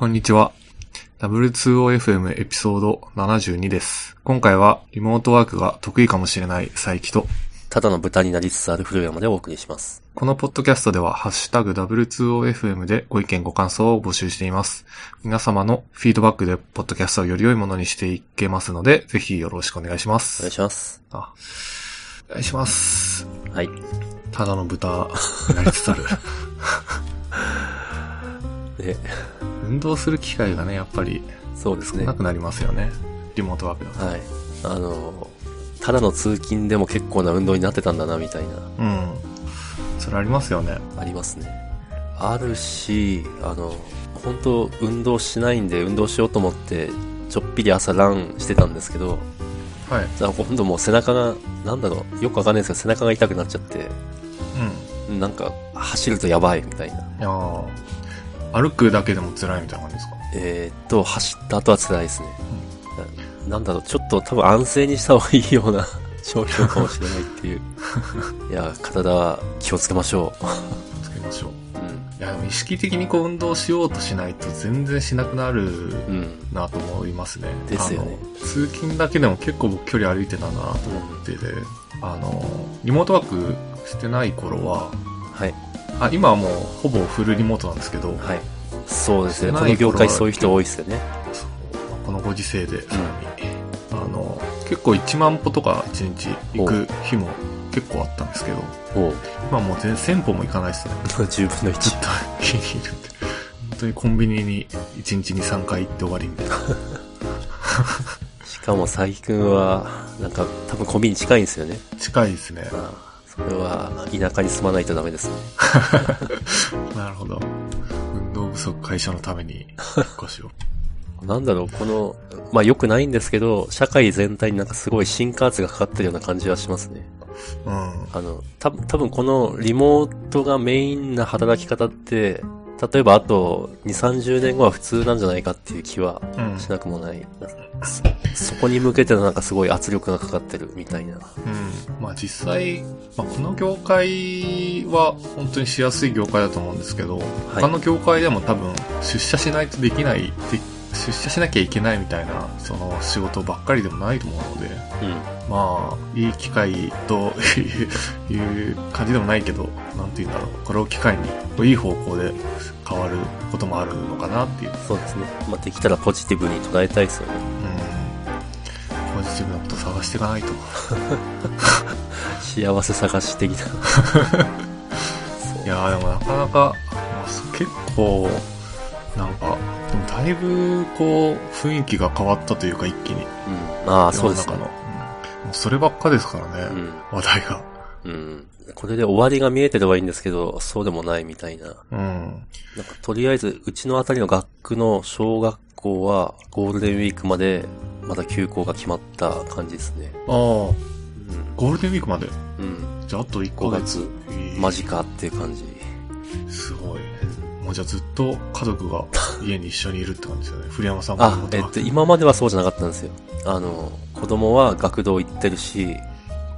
こんにちは。W2OFM エピソード72です。今回はリモートワークが得意かもしれない佐伯と、ただの豚になりつつある古山でお送りします。このポッドキャストでは、ハッシュタグ W2OFM でご意見ご感想を募集しています。皆様のフィードバックで、ポッドキャストをより良いものにしていけますので、ぜひよろしくお願いしまお願いす。します。あお願いします。はい。ただの豚になりつつある。で、運動する機会がね、やっぱりそうですね。なくなりますよね。リモートワークだと。い。あの、ただの通勤でも結構な運動になってたんだな、みたいな、うん。それありますよね。ありますね。あるし、あの、本当運動しないんで運動しようと思って、ちょっぴり朝ランしてたんですけど、はい。じゃあ今度もう背中が、なんだろう、よくわかんないですけど背中が痛くなっちゃって、うん。なんか走るとやばいみたいな。いやー歩くだけでも辛いみたいな感じですか？えーっと、走った後は辛いですね。ななんだろう、ちょっと多分安静にした方がいいような 状況かもしれないっていう。いや、体は気をつけましょつけましょう。う。いや、でも意識的にこう運動しようとしないと全然しなくなるうん。うん。なと思いますね。ですよね通勤だけでも結構僕距離歩いてたんだなと思ってて、あの、リモートワークしてない頃は、はい。あ、今はもうほぼフルリモートなんですけど、はい。そうですね。この業界そういう人多いですよね。そうこのご時世でさらに、あの、結構1万歩とか1日行く日も結構あったんですけど、今もう全1000歩も行かないですね。10分のずっ1。と家にいるんで。本当にコンビニに1日に3回行って終わりみたいな。しかも佐伯くんは、なんか多分コンビニ近いんですよね。近いですね。れは田舎に住まないとダメですね。なるほど。運動不足解消のために引しを。なんだろう、この、まあ良くないんですけど、社会全体になんかすごい新加圧がかかってるような感じはしますね。うん。あの、た多分このリモートがメインな働き方って、例えばあと2、30年後は普通なんじゃないかっていう気はうん。しなくもない。そそこに向けてのなんかすごい圧力がかかってるみたいな。うん。まあ実際、まあ、この業界は本当にしやすい業界だと思うんですけど、他の業界でも多分出社しないとできない、で出社しなきゃいけないみたいな、その仕事ばっかりでもないと思うので、うん。まあ、いい機会と いう感じでもないけど、なんて言うんだろう。これを機会に、いい方向で変わることもあるのかなっていう。そうですね。まあできたらポジティブに捉えたいですよね。うん。ポジティブなこと探していかないと。幸せ探し的な。いやーでもなかなか、まあ、結構、なんか、だいぶ、こう、雰囲気が変わったというか、一気に。うん。ああ、そうですね世の。中の。うんもうそればっかですからね、うん。話題が。うん。これで終わりが見えてればいいんですけど、そうでもないみたいな。うん。なんかとりあえず、うちのあたりの学区の小学校は、ゴールデンウィークまで、まだ休校が決まった感じですね。ああ、ゴールデンウィークまで？うん。うん。じゃあ、あと1ヶ5月月。間近っていう感じ。すごい。もうじゃあずっと家族が 家に一緒にいるって感じですよね。古山さんも。あ、えっと、今まではそうじゃなかったんですよ。あの、子供は学童行ってるし、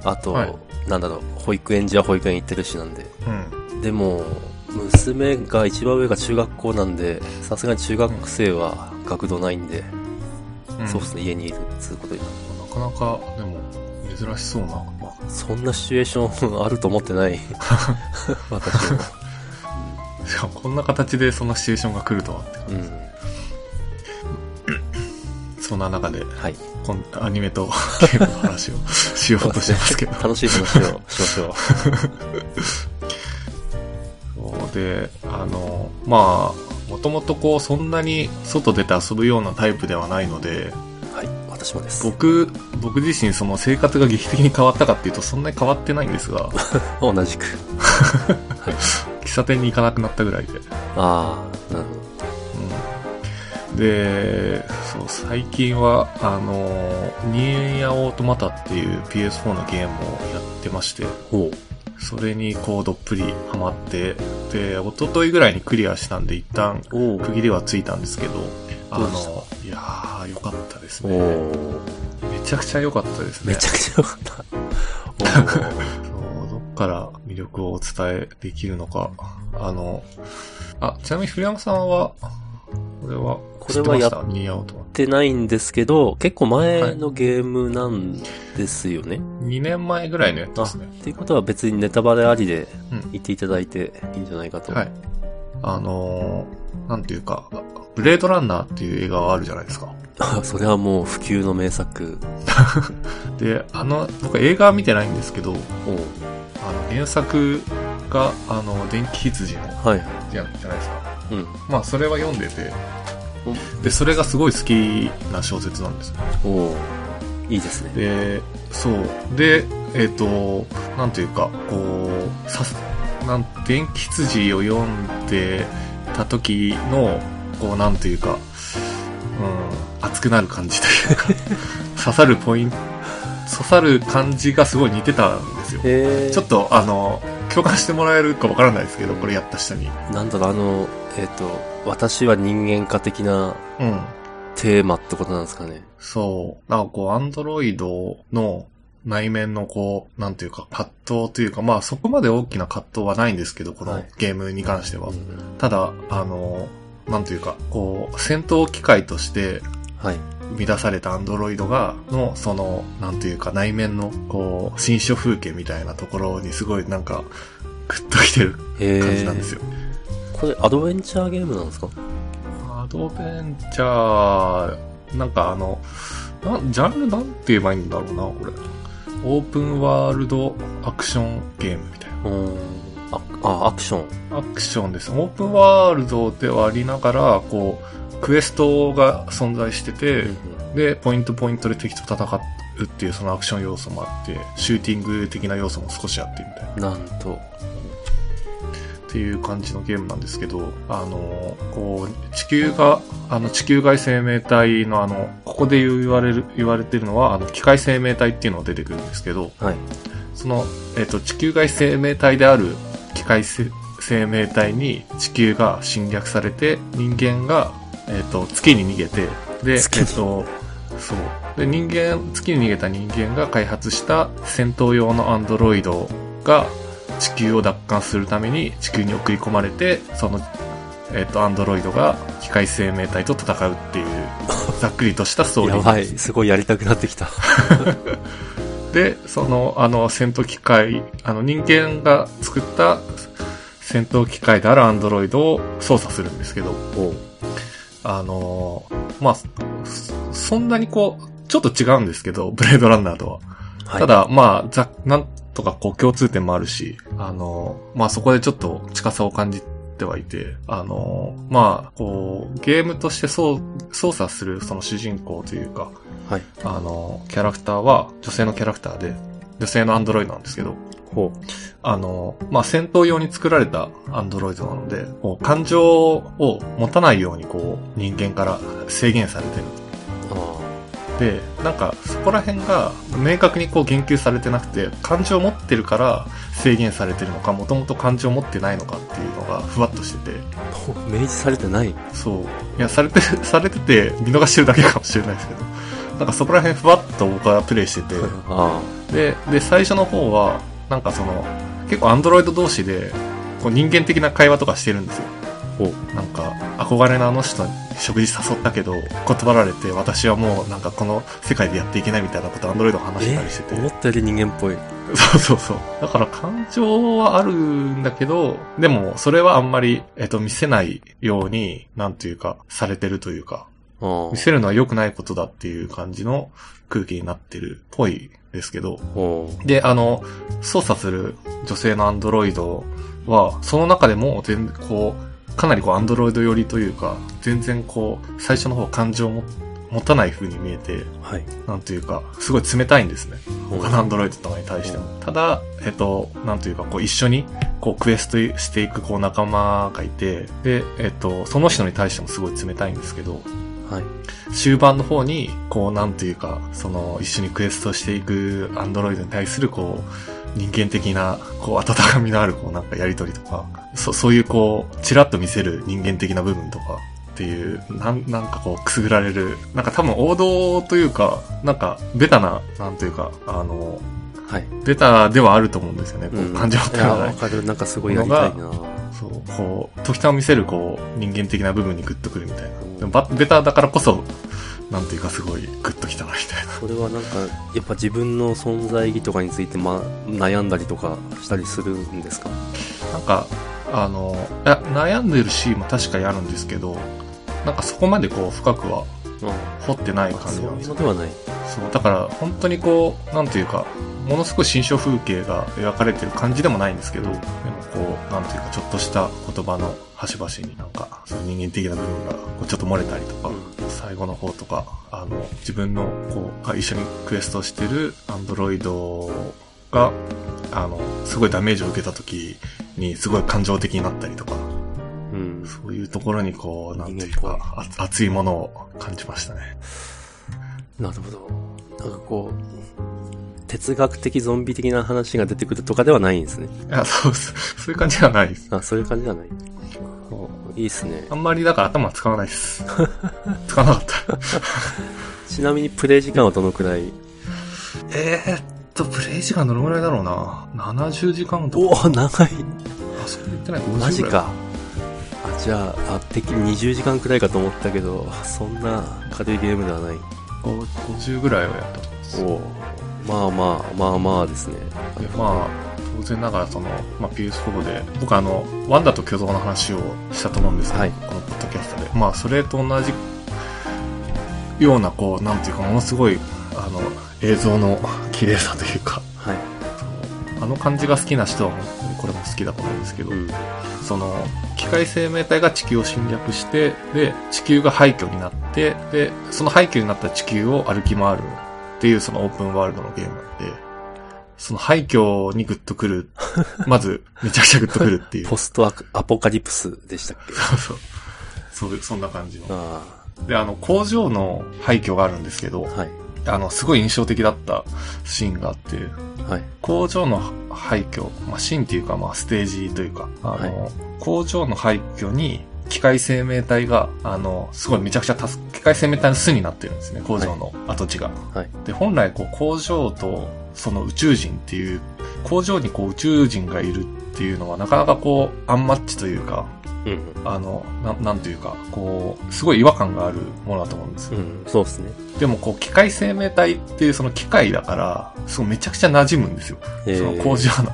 あと、はいなんだろう、保育園児は保育園行ってるしなんで。うん。でも、娘が一番上が中学校なんで、さすがに中学生は学童ないんで、うんそうですね、家にいるっつうことになる。なかなか、でも、珍しそうな。まあ、そんなシチュエーションあると思ってない。私も。しかもこんな形でそんなシチュエーションが来るとはって。うん。そんな中で、はい。こんアニメとゲームの話を しようとしてますけど。楽しい話をしましょう。そうで、あの、まあ、もともとこう、そんなに外出て遊ぶようなタイプではないので、はい、私もです。僕、僕自身その生活が劇的に変わったかっていうとそんなに変わってないんですが、同じく。喫茶店に行かなくなったぐらいで。ああ、なるほうん、で、そう、最近は、あの、ニーヤオートマタっていう PS4 のゲームをやってまして、ど。ほう。それにこうどっぷりハマって、で、一昨日ぐらいにクリアしたんで一旦お区切りはついたんですけど、あの、いやー、よかったですおね。おめちゃくちゃ良かったですね。めちゃくちゃ良かった。どっから魅力をお伝えできるのか。あの、あ、ちなみに古山さんは、これは、これはやってないんですけど、結構前のゲームなんですよね。2年前ぐらいのやつあ、ですね。っていうことは別にネタバレありでうん。言っていただいていいんじゃないかと。はい。あのー、なんていうか、ブレードランナーっていう映画はあるじゃないですか。あ それはもう普及の名作。で、あの、僕映画は見てないんですけど、あの、原作が、あの、電気羊の、はいじゃないですか。うん。まあ、それは読んでて、で、それがすごい好きな小説なんですよ。おういいですね。で、そう。で、えっ、と、なんていうか、こう、さす、なん、電気羊を読んでた時の、こう、なんていうか、うん、熱くなる感じというか、刺さるポイント、刺さる感じがすごい似てたんですよ。へちょっと、あの、共感してもらえるかわからないですけど、これやった人に。なんだろう、あの、えっ、と、私は人間化的なうん。テーマってことなんですかね。そう。なんかこう、アンドロイドの内面のこう、なんていうか、葛藤というか、まあそこまで大きな葛藤はないんですけど、このはいゲームに関しては。うんただ、あの、なんていうか、こう、戦闘機械としてはい。生み出されたアンドロイドが、の、その、なんていうか、内面の、こう、新書風景みたいなところにすごいなんか、グッときてるへ感じなんですよ。よ。これアドベンチャーゲームなんですか？アドベンチャー、なんかあの、なジャンルなんて言えばいいんだろうな、これ。オープンワールドアクションゲームみたいな。うーん。あ、あ、アクション。アクションです。オープンワールドではありながら、こう、クエストが存在してて、で、ポイントポイントで敵と戦うっていうそのアクション要素もあって、シューティング的な要素も少しあってみたいな。なんと。っていう感じのゲームなんですけど、あの、こう、地球が、あの、地球外生命体のあの、ここで言われる、言われてるのは、あの、機械生命体っていうのが出てくるんですけど、はい。その、えっ、と、地球外生命体である機械せ生命体に地球が侵略されて、人間が、えっ、と、月に逃げて、で、えっ、と、そう。で、人間、月に逃げた人間が開発した戦闘用のアンドロイドが地球を奪還するために地球に送り込まれて、その、えっ、と、アンドロイドが機械生命体と戦うっていう、ざっくりとしたストーリーやばい。すごいやりたくなってきた。で、その、あの、戦闘機械、あの、人間が作った戦闘機械であるアンドロイドを操作するんですけど、あのまあ、そそんなにこう、ちょっと違うんですけど、ブレードランナーとは。はい。た、だ、まあ、ざ、なんとかこう共通点もあるし、あのまあそこでちょっと近さを感じてはいて、あのまあ、こう、ゲームとして操操作するその主人公というか、はい。あの、キャラクターは女性のキャラクターで、女性のアンドロイドなんですけど、ほあの、まあ、戦闘用に作られたアンドロイドなので、こう感情を持たないようにこう、人間から制限されてる。で、なんか、そこら辺が明確にこう言及されてなくて、感情を持ってるから制限されてるのか、もともと感情を持ってないのかっていうのがふわっとしてて、あ。明示されてない？そう。いや、されて、されてて見逃してるだけかもしれないですけど、なんかそこら辺ふわっと僕はプレイしてて、あで、で、最初の方は、なんかその、結構アンドロイド同士で、こう人間的な会話とかしてるんですよ。なんか、憧れのあの人に食事誘ったけど、断られて、私はもうなんかこの世界でやっていけないみたいなことアンドロイドが話してたりしてて。思ったより人間っぽい。そうそうそう。だから感情はあるんだけど、でもそれはあんまり、えっと、見せないように、なんというか、されてるというか、あ見せるのは良くないことだっていう感じの空気になってるっぽいですけど。で、あの、操作する女性のアンドロイドは、その中でも全然こう、かなりこうアンドロイド寄りというか、全然こう、最初の方感情をも持たない風に見えて、はい。なんというか、すごい冷たいんですね。他のアンドロイドとかに対しても。ただ、えっと、なんというか、こう一緒に、こうクエストしていくこう仲間がいて、で、えっと、その人に対してもすごい冷たいんですけど、はい。終盤の方に、こう、なんていうか、その、一緒にクエストしていくアンドロイドに対する、こう、人間的な、こう、温かみのある、こう、なんかやりとりとか、そそういう、こう、チラッと見せる人間的な部分とか、っていう、なん、なんかこう、くすぐられる、なんか多分王道というか、なんか、ベタな、なんというか、あの、はい。ベタではあると思うんですよね。こう、感情っていや、ないわかる。なんかすごいやりたいな。そう、こう、時たを見せるこう、人間的な部分にグッとくるみたいな。でもバベタだからこそ、なんていうかすごいグッときたなみたいな。それはなんか、やっぱ自分の存在意義とかについて、ま、悩んだりとかしたりするんですか？なんか、あの、いや、悩んでるシーンも確かにあるんですけど、なんかそこまでこう深くは掘ってない感じそうなんですよ。いうのではない。そう、だから本当にこう、なんていうか、ものすごい新象風景が描かれてる感じでもないんですけど、うん。でもこう、なんていうか、ちょっとした言葉の端々になんか、そういう人間的な部分がこうちょっと漏れたりとか、うん最後の方とか、あの、自分のこう、あ一緒にクエストしてるアンドロイドが、あの、すごいダメージを受けた時にすごい感情的になったりとか、うん。そういうところにこう、なんていうか、あ熱いものを感じましたね。なるほど。なんかこう、哲学的ゾンビ的な話が出てくるとかではないんですね。いや、そうです。そういう感じではないです。あ、そういう感じではない。いいっすねあ。んまりだから頭使わないです。使わなかった。ちなみにプレイ時間はどのくらい？えーっと、プレイ時間どのぐらいだろうな。70時間とか。おお長いあ、そこ言ってない50ぐらいマジ。か。あ、じゃあ、あ、てっきり20時間くらいかと思ったけど、そんな軽いゲームではない。50ぐらいはやったと思います。おおまあまあ、まあまあですね。で、まあ、当然ながらその、まあ、PS4 で、僕あの、ワンダと巨像の話をしたと思うんですけど、はいこのポッドキャストで。まあ、それと同じような、こう、なんていうか、ものすごい、あの、映像の綺麗さというか、はい。あの感じが好きな人は本当にこれも好きだと思うんですけど、うん。その、機械生命体が地球を侵略して、で、地球が廃墟になって、で、その廃墟になった地球を歩き回るっていうそのオープンワールドのゲームなんで、その廃墟にグッとくる、まず、めちゃくちゃグッとくるっていう。ポストアクアポカリプスでしたっけ？そうそう。そうそんな感じの。あで、あの、工場の廃墟があるんですけど、あ。はい。あの、すごい印象的だったシーンがあって、はい。工場の廃墟、まあ、シーンっていうか、まあ、ステージというか、あの、はい工場の廃墟に、機械生命体が、あの、すごいめちゃくちゃ助機械生命体の巣になってるんですね、工場の跡地が。はい。で、本来、こう、工場と、その宇宙人っていう、工場にこう、宇宙人がいるっていうのは、なかなかこう、アンマッチというか、うん。あの、ななんというか、こう、すごい違和感があるものだと思うんですよ。うん。そうですね。でも、こう、機械生命体っていうその機械だから、すごいめちゃくちゃ馴染むんですよ。えその工場の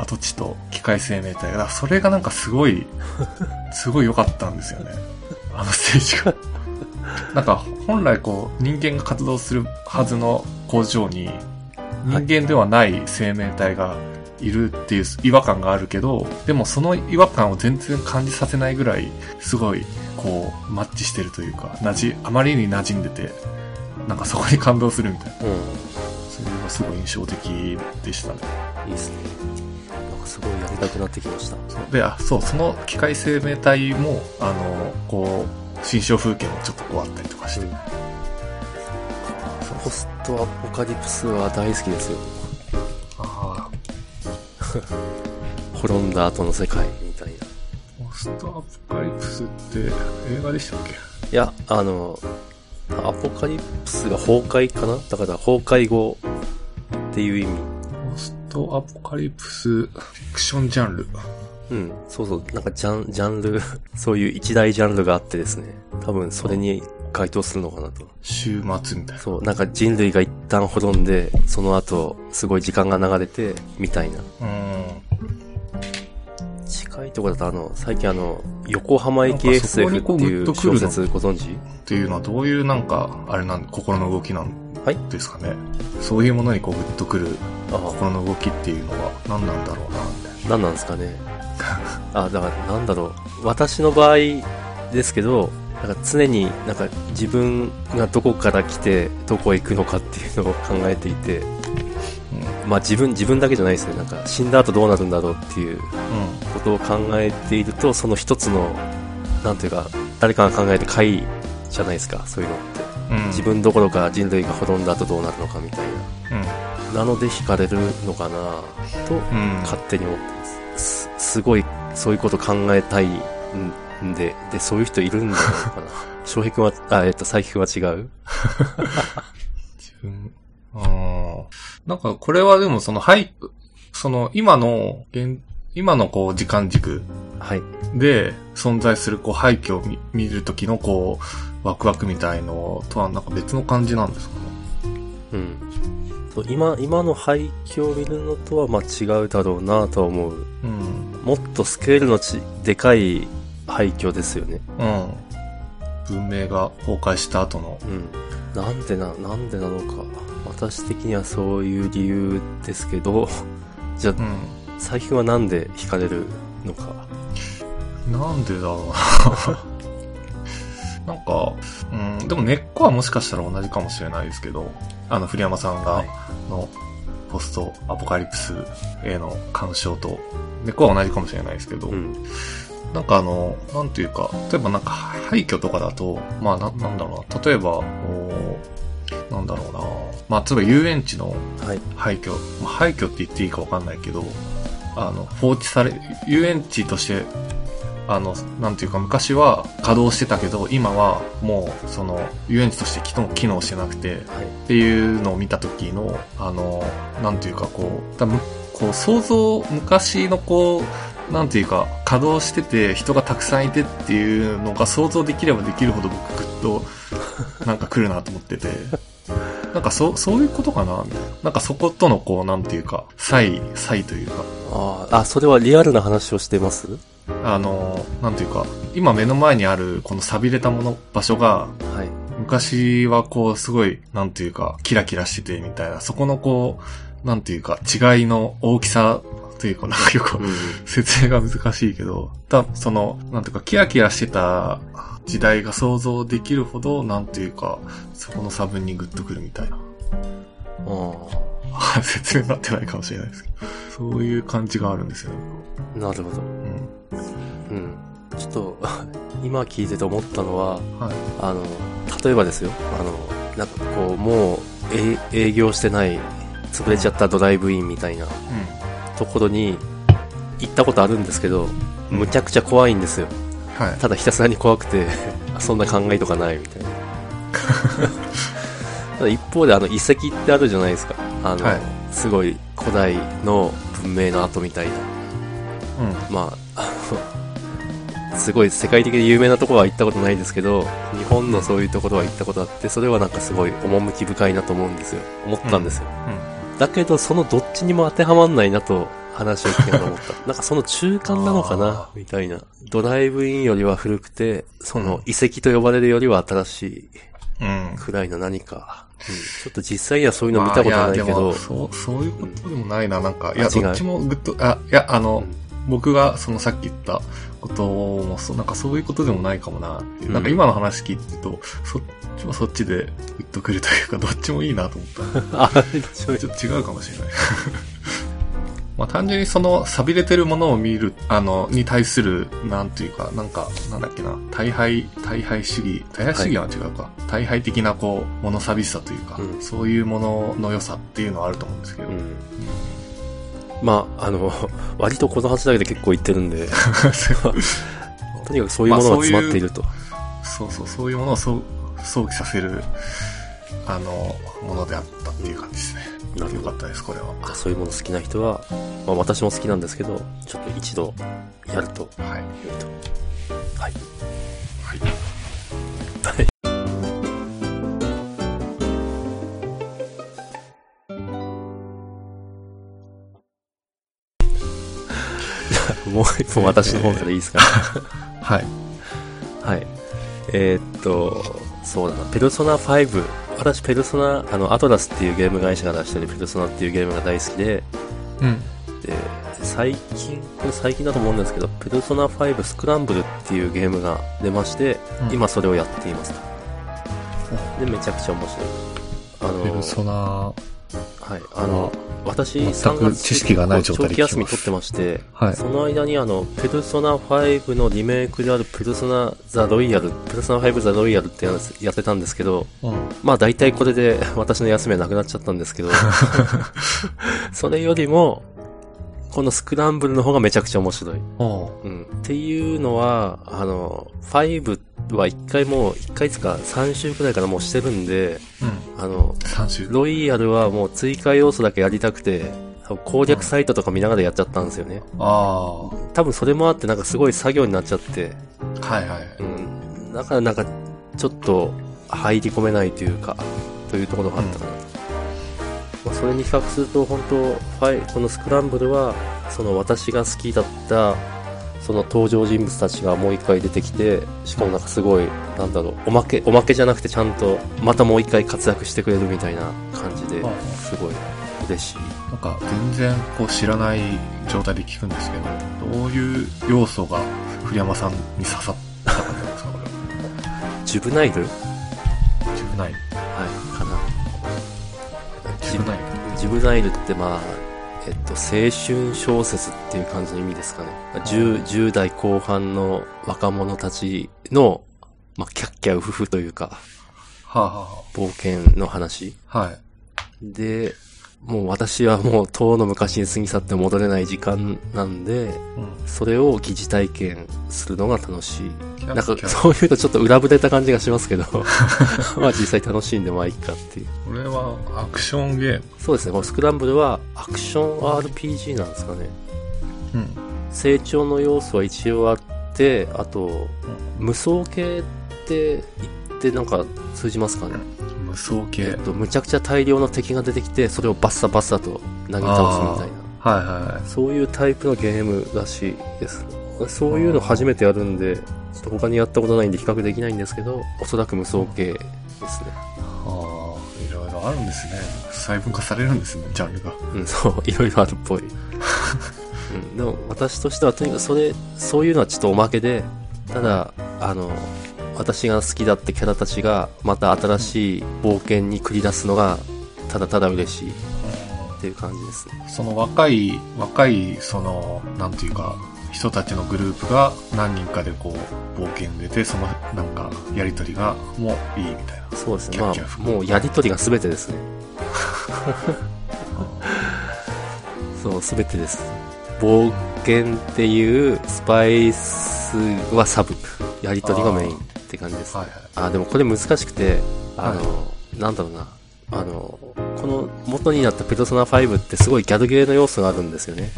跡地と機械生命体が。それがなんかすごい、すごい良かったんですよね。あのステージが。なんか本来こう人間が活動するはずの工場に人間ではない生命体がいるっていう違和感があるけど、でもその違和感を全然感じさせないぐらい、すごいこうマッチしてるというか、なじ、あまりに馴染んでて、なんかそこに感動するみたいな。うそれがすごい印象的でしたね。ん。いいですね。すごいやりたくなってきました。で、あ、そう、その機械生命体も、あの、こう、新象風景もちょっとこうあったりとかして。うんポストアポカリプスは大好きですよ。あ滅 んだ後の世界みたいな。あ、ポストアポカリプスって映画でしたっけ？いや、あの、アポカリプスが崩壊かな？だから崩壊後っていう意味。ポストアポカリプスフィクションジャンル。うん、そうそう、なんかジャン、ジャンル、そういう一大ジャンルがあってですね。多分それに該当するのかなと。週末みたいな。そう、なんか人類が一旦滅んで、その後、すごい時間が流れて、みたいな。うん。近いところだとあの、最近あの、横浜駅 SF っていう小説ご存知？っていうのはどういうなんか、あれなん、心の動きなん？はいですかね。そういうものにこうグッとくる心の動きっていうのは何なんだろうな、みた。何なんですかね。あ、だからなんだろう。私の場合ですけど、なんか常になんか自分がどこから来てどこへ行くのかっていうのを考えていて、まあ自分、自分だけじゃないですね。なんか死んだ後どうなるんだろうっていううん。ことを考えていると、その一つの、なんていうか、誰かが考えて回じゃないですか、そういうのって。自分どころか人類が滅んだ後どうなるのかみたいうん。な。なので惹かれるのかなとうん。勝手に思ってます。すすごい、そういうこと考えたいんで、で、そういう人いるんじゃないのかな。翔平君は、あ、えっと、佐伯君は違う？自分、あーなんかこれはでもその、はい、その今の、現今のこう時間軸はい。で存在するこう廃墟を見見るときのこうワクワクみたいのとはなんか別の感じなんですかね？うん。そう今、今の廃墟を見るのとはまあ違うだろうなとは思う。うん。もっとスケールのち、でかい廃墟ですよね。うん。文明が崩壊した後の。うん。なんでな、なんでなのか。私的にはそういう理由ですけど、じゃあ、うん。最近はなんで惹かれるのか。なんでだろうな。なんか、うん、でも根っこはもしかしたら同じかもしれないですけど、あの、栗山さんが、はいの、ポストアポカリプスへの干渉と、根っこは同じかもしれないですけど、うん。なんかあの、なんていうか、例えばなんか廃墟とかだと、まあな、なんだろうな、例えば、おなんだろうな、まあ、例えば遊園地のはい。廃墟、まあ、廃墟って言っていいかわかんないけど、あの、放置され、遊園地として、あの、なんていうか昔は稼働してたけど、今はもう、その、遊園地として機能してなくて、はい。っていうのを見た時の、あの、なんていうかこう、多分こう想像、昔のこう、なんていうか、稼働してて人がたくさんいてっていうのが想像できればできるほど僕グッと、なんか来るなと思ってて、なんかそ、そういうことかな？みたいな。なんかそことのこう、なんていうか、差異、差異というか、あーあ、それはリアルな話をしてます？あの、なんていうか、今目の前にあるこの錆びれたもの、場所が、はい。昔はこう、すごい、なんていうか、キラキラしててみたいな、そこのこう、なんていうか、違いの大きさというか、なんかよくうん。説明が難しいけど、たその、なんていうか、キラキラしてた時代が想像できるほど、なんていうか、そこの差分にグッとくるみたいな。あ 説明になってないかもしれないですけど、そういう感じがあるんですよね。あ、なるほど。うん。うん。ちょっと、今聞いてて思ったのは、はい。あの、例えばですよ、あの、なんかこう、もう、え営業してない、潰れちゃったドライブインみたいなうところに行ったことあるんですけど、むちゃくちゃ怖いんですよ。ん。はい。ただひたすらに怖くて、そんな考えとかないみたいな。ただ一方であの遺跡ってあるじゃないですか。あの、はいすごい古代の文明の後みたいな。うん。まあ、あの、すごい世界的に有名なところは行ったことないですけど、日本のそういうところは行ったことあって、それはなんかすごい趣深いなと思うんですよ。思ったんですよ。うん。だけど、そのどっちにも当てはまんないなと話を聞けながら思った。なんかその中間なのかあなみたいな。ドライブインよりは古くて、その遺跡と呼ばれるよりは新しいうん。くらいの何か。うん、ちょっと実際にはそういうの見たことないけども、そう、そういうことでもないな、なんか。いや、どっちもグッと、あ、いや、あの、うん僕がそのさっき言ったことも、そう、なんかそういうことでもないかもなっていう、うんなんか今の話聞いてると、そっちはそっちでグッとくるというか、どっちもいいなと思った。あ、ちょっと違うかもしれない。まあ単純にその錆びれてるものを見る、あの、に対する、なんていうか、なんか、なんだっけな、大敗、大敗主義、大敗主義は違うか。大敗的なこう、物寂しさというか、うんそういうものの良さっていうのはあると思うんですけど。うん。まあ、あの、割とこの話だけで結構言ってるんで、とにかくそういうものが詰まっていると。そうそう、そういうものをそう想起させる、あの、ものであったっていう感じですね。なよかったです、これは？あそういうもの好きな人は、まあ私も好きなんですけど、ちょっと一度やるとはい。はい。はい。はい。もう一本私の方からいいですか、はい。はい。えーっと、そうだな、ペルソナ5。私、ペルソナ、あの、アトラスっていうゲーム会社が出してるペルソナっていうゲームが大好きで、うん。で、最近、これ最近だと思うんですけど、ペルソナ5スクランブルっていうゲームが出まして、うん今それをやっていますと。で、めちゃくちゃ面白い。あの、ペルソナ、はい、あの、私、全く3月知識がない状態で長期休み取ってまして、はい。その間にあの、ペルソナ5のリメイクであるペルソナザ・ロイヤル、ペルソナ5ザ・ロイヤルってやつやってたんですけど、うん。まあ大体これで 私の休みはなくなっちゃったんですけど、それよりも、このスクランブルの方がめちゃくちゃ面白い。おううん。っていうのは、あの、5は一回もう、一回つか3週くらいからもうしてるんで、うん。あの、3週。ロイヤルはもう追加要素だけやりたくて、攻略サイトとか見ながらやっちゃったんですよね。あ多分それもあってなんかすごい作業になっちゃって、あ。はいはい。うん。だからなんか、ちょっと入り込めないというか、というところがあったかなと。まあ、それに比較すると、本当ファイ、このスクランブルは、その私が好きだった、その登場人物たちがもう一回出てきて、しかもなんかすごい、なんだろう、おまけ、おまけじゃなくてちゃんと、またもう一回活躍してくれるみたいな感じではい、すごい嬉しい。なんか全然こう知らない状態で聞くんですけど、どういう要素が栗山さんに刺さったかなんですか、これ。ジュブナイル？はい、ジュブナイル。かな。ジュブナイル。ジュブナイルってまあ、えっと、青春小説っていう感じの意味ですかね。10, 10代後半の若者たちの、まあ、キャッキャウフフというか、はあ、は冒険の話。はい。で、もう私はもう遠の昔に過ぎ去って戻れない時間なんで、うん。それを疑似体験するのが楽しい。なんかそういうとちょっと裏ぶれた感じがしますけど、まあ実際楽しいんでまあいいかっていう。これはアクションゲーム。そうですね、このスクランブルはアクション RPG なんですかね。うん。成長の要素は一応あって、あと、無双系って言ってなんか通じますかね。無双え系むちゃくちゃ大量の敵が出てきて、それをバッサバッサと投げ倒すみたいな。はいはいはい。そういうタイプのゲームらしいです。そういうの初めてやるんで、ちょっと他にやったことないんで比較できないんですけど、おそらく無双系ですね。ああ、いろいろあるんですね。細分化されるんですね、ジャンルが。うん、そう、いろいろあるっぽい。うん、でも私としてはとにかくそれ、そういうのはちょっとおまけで、ただ、あの、私が好きだってキャラたちがまた新しい冒険に繰り出すのが、ただただ嬉しいっていう感じですね。その若い、若い、その、なんていうか、人たちのグループが何人かでこう、冒険に出て、その、なんか、やりとりが、もういいみたいな。そうですね。まあ、もうやりとりが全てですね。そう、すべてです。冒険っていうスパイスはサブ。やりとりがメインって感じです。はいはい。あ、でもこれ難しくて、あの、なんだろうな。あの、この元になったペルソナ5ってすごいギャルゲーの要素があるんですよね。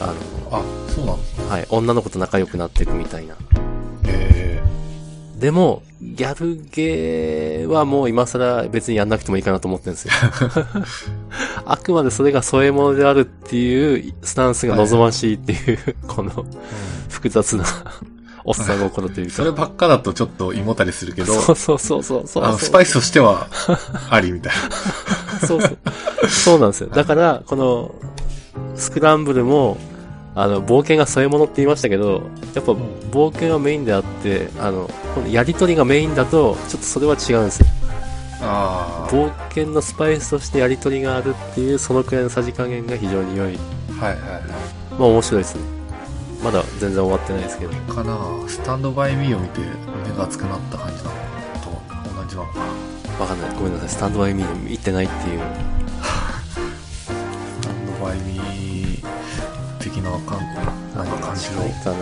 ああ、そうなんですね。の、はい、女の子と仲良くなっていくみたいな。えでも、ギャルゲーはもう今更別にやんなくてもいいかなと思ってるんですよ。あくまでそれが添え物であるっていうスタンスが望ましいっていう、このーうん複雑なおっさん心というか。そればっかだとちょっと胃もたりするけど、そうそうそうそうそう。あの、スパイスとしては、ありみたいそうそう。そうなんですよ。だから、この、スクランブルも、あの、冒険が添え物って言いましたけど、やっぱ、冒険がメインであって、あの、このやりとりがメインだと、ちょっとそれは違うんですよ。な。あ冒険のスパイスとしてやりとりがあるっていう、そのくらいのさじ加減が非常に良い。あ。はいはいはい。まあ面白いですね。まだ全然終わってないですけど。かなスタンドバイミーを見て胸が熱くなった感じなのと同じなのかなわかんない。ごめんなさい。スタンドバイミー見てないっていう。スタンドバイミー的な感なんか感じのないかな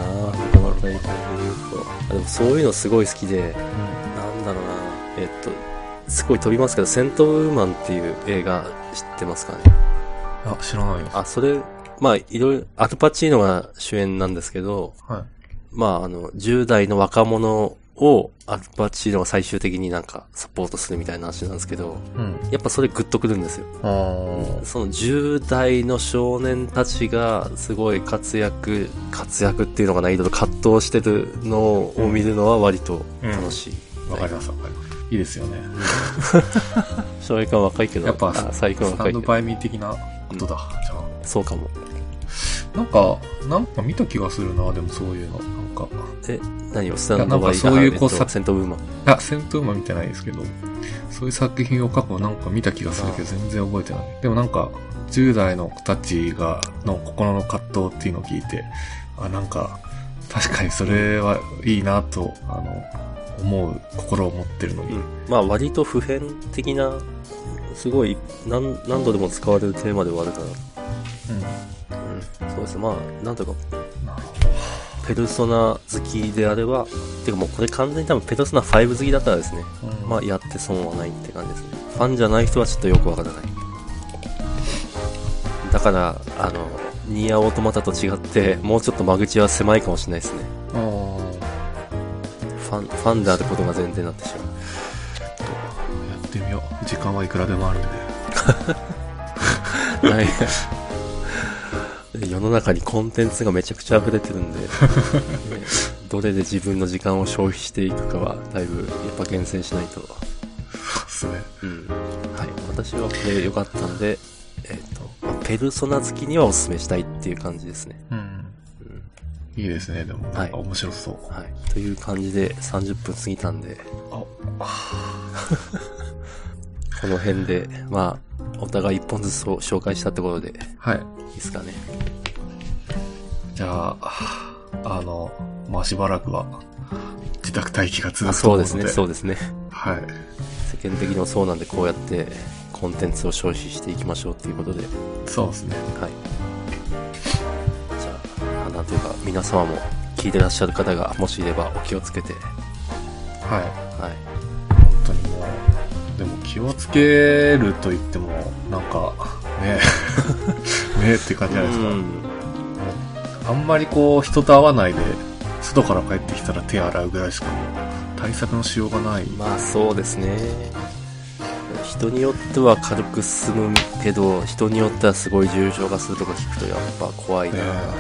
他のタイトルで言うと。あでもそういうのすごい好きで、うんなんだろうなえっと、すごい飛びますけど、セントウーマンっていう映画知ってますかね？あ知らないよあ、それ、まあ、いろいろ、アルパチーノが主演なんですけど、はい。まあ、あの、10代の若者をアルパチーノが最終的になんかサポートするみたいな話なんですけど、うん。やっぱそれグッとくるんですよ。その10代の少年たちがすごい活躍、活躍っていうのかな、いろいろ葛藤してるのを見るのは割と楽しい。わかりますわかります。いいですよね。翔平君は若いけど、やっぱあ、最近はスタ若い。けど、ンドバイミー的なことだ、じゃそうかも。あなんかなんか見た気がするなでもそういうのなんかえ、何を？スタンドバイいやなんかそういうこうあえっとさセントウーマン。あ、戦闘馬見てないですけど、そういう作品を過去なんか見た気がするけど全然覚えてない。でもなんか、10代の子たちが、の心の葛藤っていうのを聞いて、あ、なんか、確かにそれはいいなと、あの、思う心を持ってるのに。うん。まあ割と普遍的な、すごい何何度でも使われるテーマではあるかうん。ら。うん。そうですね。まあ、なんとか、ペルソナ好きであれば、てかもうこれ完全に多分ペルソナ5好きだったらですね、ど。うんまあやって損はないって感じですね。ファンじゃない人はちょっとよくわからない。だから、あの、ニーアオートマタと違って、もうちょっと間口は狭いかもしれないですね。ファン、ファンであることが前提になってしまう。やってみよう。時間はいくらでもあるんで。はい。世の中にコンテンツがめちゃくちゃ溢れてるんで、ね どれで自分の時間を消費していくかは、だいぶやっぱ厳選しないと。そうですね。うん。はい。私はこれ良かったんで、えっ、と、まあペルソナ好きにはお勧めしたいっていう感じですね。うん。うん。いいですね、でも。はい面白そう。はい。という感じで30分過ぎたんで、あ、この辺で、まあ、お互い一本ずつ紹介したってことで、いはい。いですかね。じゃあ、あの、まあ、しばらくは、自宅待機が続あくと思うので。そうですね、そうですね。はい。世間的にもそうなんで、こうやってコンテンツを消費していきましょうっていうことで、そうですね。はい。じゃあ、なんというか、皆様も聞いてらっしゃる方がもしいればお気をつけて、はい。はい。本当にもう、でも気をつけると言っても、なんか、ねえ、ねえって感じじゃないですか。うんあんまりこう、人と会わないで、外から帰ってきたら手洗うぐらいしかもう、対策のしようがない。まあそうですね。人によっては軽く済むけど、人によってはすごい重症化するとか聞くとやっぱ怖いなとねは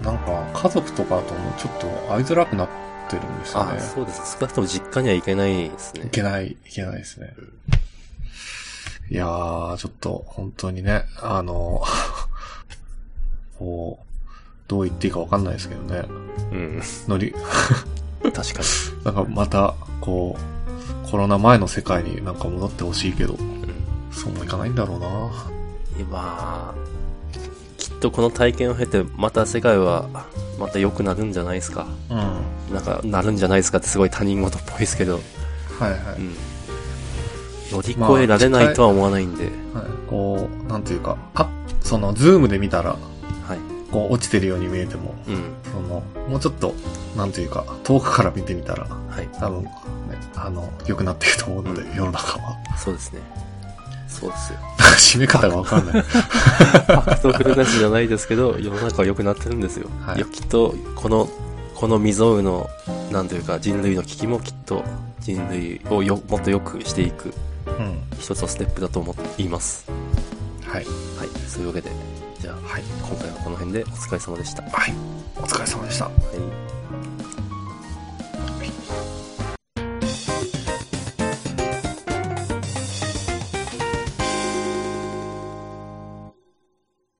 うん。なんか、家族とかともちょっと会いづらくなってるんです思う。よねあ、。そうです。少なくとも実家には行けないですねい。けない、いけないですね。いやー、ちょっと、本当にね、あの、こう、どう言っていいかわかんないですけどね。うん。乗り、確かに。なんかまた、こう、コロナ前の世界になんか戻ってほしいけど、うん。そうもいかないんだろうなまあ、きっとこの体験を経て、また世界は、また良くなるんじゃないですか。うん。はなんか、なるんじゃないですかってすごい他人事っぽいですけど、いはい。うん。乗り越えられないとは思わないんで、はい、こう、なんていうか、あ、その、ズームで見たら、はい。こう、落ちてるように見えても、うん。その、もうちょっと、なんていうか、遠くから見てみたら、はい。多分、ね、あの、良くなっていくと思うので、うん世の中は。そうですね。そうですよ。締め方がわかんない。ファクトフルネスじゃないですけど、世の中は良くなってるんですよ。はいきっと、この、この未曾有の、なんというか、人類の危機もきっと、人類をよ、もっと良くしていく、うん。一つのステップだと思っています。はい。はい。そういうわけで、はい。今回はこの辺でお疲れ様でした。ははい。お疲れ様でした。い。